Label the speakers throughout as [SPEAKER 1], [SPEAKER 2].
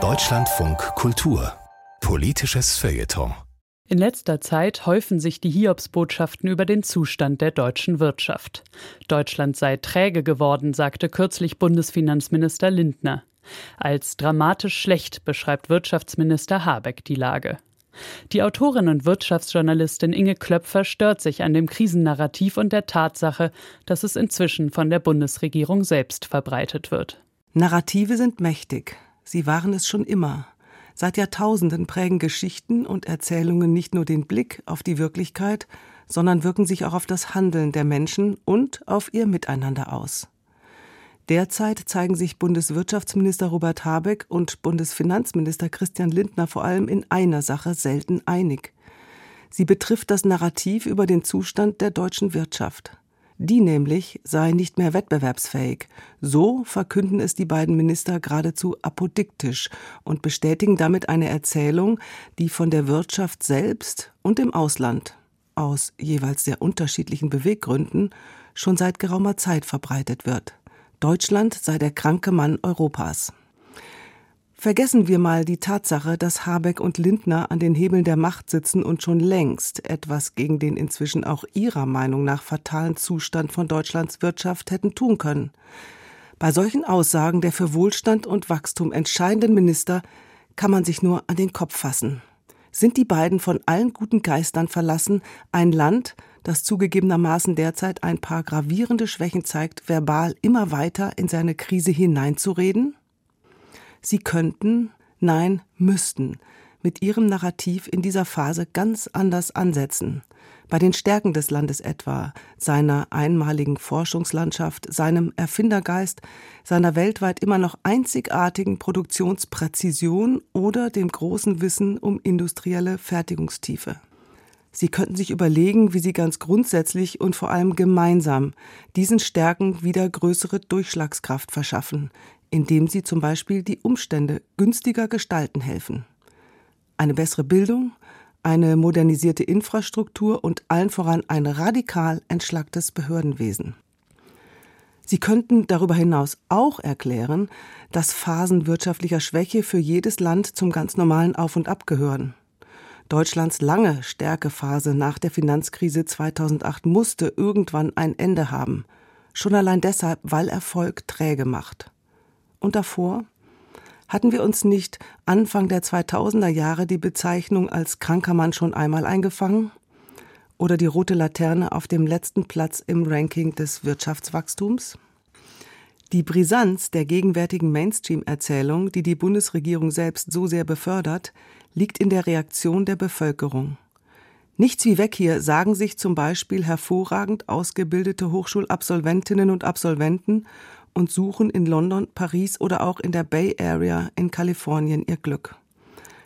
[SPEAKER 1] Deutschlandfunk Kultur Politisches Feuilleton
[SPEAKER 2] in letzter Zeit häufen sich die Hiobsbotschaften über den Zustand der deutschen Wirtschaft. Deutschland sei träge geworden, sagte kürzlich Bundesfinanzminister Lindner. Als dramatisch schlecht beschreibt Wirtschaftsminister Habeck die Lage. Die Autorin und Wirtschaftsjournalistin Inge Klöpfer stört sich an dem Krisennarrativ und der Tatsache, dass es inzwischen von der Bundesregierung selbst verbreitet wird.
[SPEAKER 3] Narrative sind mächtig. Sie waren es schon immer. Seit Jahrtausenden prägen Geschichten und Erzählungen nicht nur den Blick auf die Wirklichkeit, sondern wirken sich auch auf das Handeln der Menschen und auf ihr Miteinander aus. Derzeit zeigen sich Bundeswirtschaftsminister Robert Habeck und Bundesfinanzminister Christian Lindner vor allem in einer Sache selten einig. Sie betrifft das Narrativ über den Zustand der deutschen Wirtschaft. Die nämlich sei nicht mehr wettbewerbsfähig. So verkünden es die beiden Minister geradezu apodiktisch und bestätigen damit eine Erzählung, die von der Wirtschaft selbst und im Ausland aus jeweils sehr unterschiedlichen Beweggründen schon seit geraumer Zeit verbreitet wird. Deutschland sei der kranke Mann Europas. Vergessen wir mal die Tatsache, dass Habeck und Lindner an den Hebeln der Macht sitzen und schon längst etwas gegen den inzwischen auch ihrer Meinung nach fatalen Zustand von Deutschlands Wirtschaft hätten tun können. Bei solchen Aussagen der für Wohlstand und Wachstum entscheidenden Minister kann man sich nur an den Kopf fassen. Sind die beiden von allen guten Geistern verlassen, ein Land, das zugegebenermaßen derzeit ein paar gravierende Schwächen zeigt, verbal immer weiter in seine Krise hineinzureden? Sie könnten, nein, müssten mit ihrem Narrativ in dieser Phase ganz anders ansetzen. Bei den Stärken des Landes etwa, seiner einmaligen Forschungslandschaft, seinem Erfindergeist, seiner weltweit immer noch einzigartigen Produktionspräzision oder dem großen Wissen um industrielle Fertigungstiefe. Sie könnten sich überlegen, wie Sie ganz grundsätzlich und vor allem gemeinsam diesen Stärken wieder größere Durchschlagskraft verschaffen, indem sie zum Beispiel die Umstände günstiger gestalten helfen. Eine bessere Bildung, eine modernisierte Infrastruktur und allen voran ein radikal entschlacktes Behördenwesen. Sie könnten darüber hinaus auch erklären, dass Phasen wirtschaftlicher Schwäche für jedes Land zum ganz normalen Auf und Ab gehören. Deutschlands lange Stärkephase nach der Finanzkrise 2008 musste irgendwann ein Ende haben. Schon allein deshalb, weil Erfolg träge macht. Und davor? Hatten wir uns nicht Anfang der 2000er Jahre die Bezeichnung als kranker Mann schon einmal eingefangen? Oder die rote Laterne auf dem letzten Platz im Ranking des Wirtschaftswachstums? Die Brisanz der gegenwärtigen Mainstream-Erzählung, die die Bundesregierung selbst so sehr befördert, liegt in der Reaktion der Bevölkerung. Nichts wie weg hier sagen sich zum Beispiel hervorragend ausgebildete Hochschulabsolventinnen und Absolventen und suchen in London, Paris oder auch in der Bay Area in Kalifornien ihr Glück.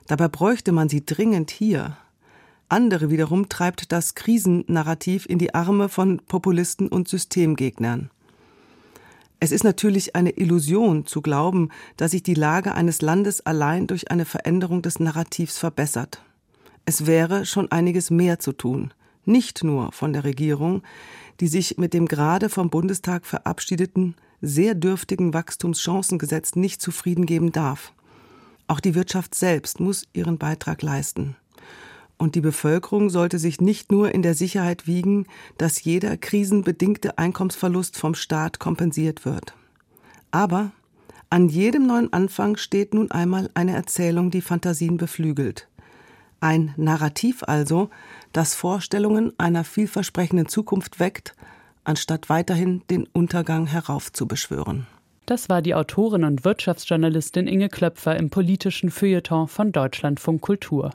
[SPEAKER 3] Dabei bräuchte man sie dringend hier. Andere wiederum treibt das Krisennarrativ in die Arme von Populisten und Systemgegnern. Es ist natürlich eine Illusion zu glauben, dass sich die Lage eines Landes allein durch eine Veränderung des Narrativs verbessert. Es wäre schon einiges mehr zu tun, nicht nur von der Regierung, die sich mit dem gerade vom Bundestag verabschiedeten sehr dürftigen Wachstumschancengesetz nicht zufrieden geben darf. Auch die Wirtschaft selbst muss ihren Beitrag leisten. Und die Bevölkerung sollte sich nicht nur in der Sicherheit wiegen, dass jeder krisenbedingte Einkommensverlust vom Staat kompensiert wird. Aber an jedem neuen Anfang steht nun einmal eine Erzählung, die Fantasien beflügelt. Ein Narrativ also, das Vorstellungen einer vielversprechenden Zukunft weckt anstatt weiterhin den Untergang heraufzubeschwören.
[SPEAKER 2] Das war die Autorin und Wirtschaftsjournalistin Inge Klöpfer im politischen Feuilleton von Deutschlandfunk Kultur.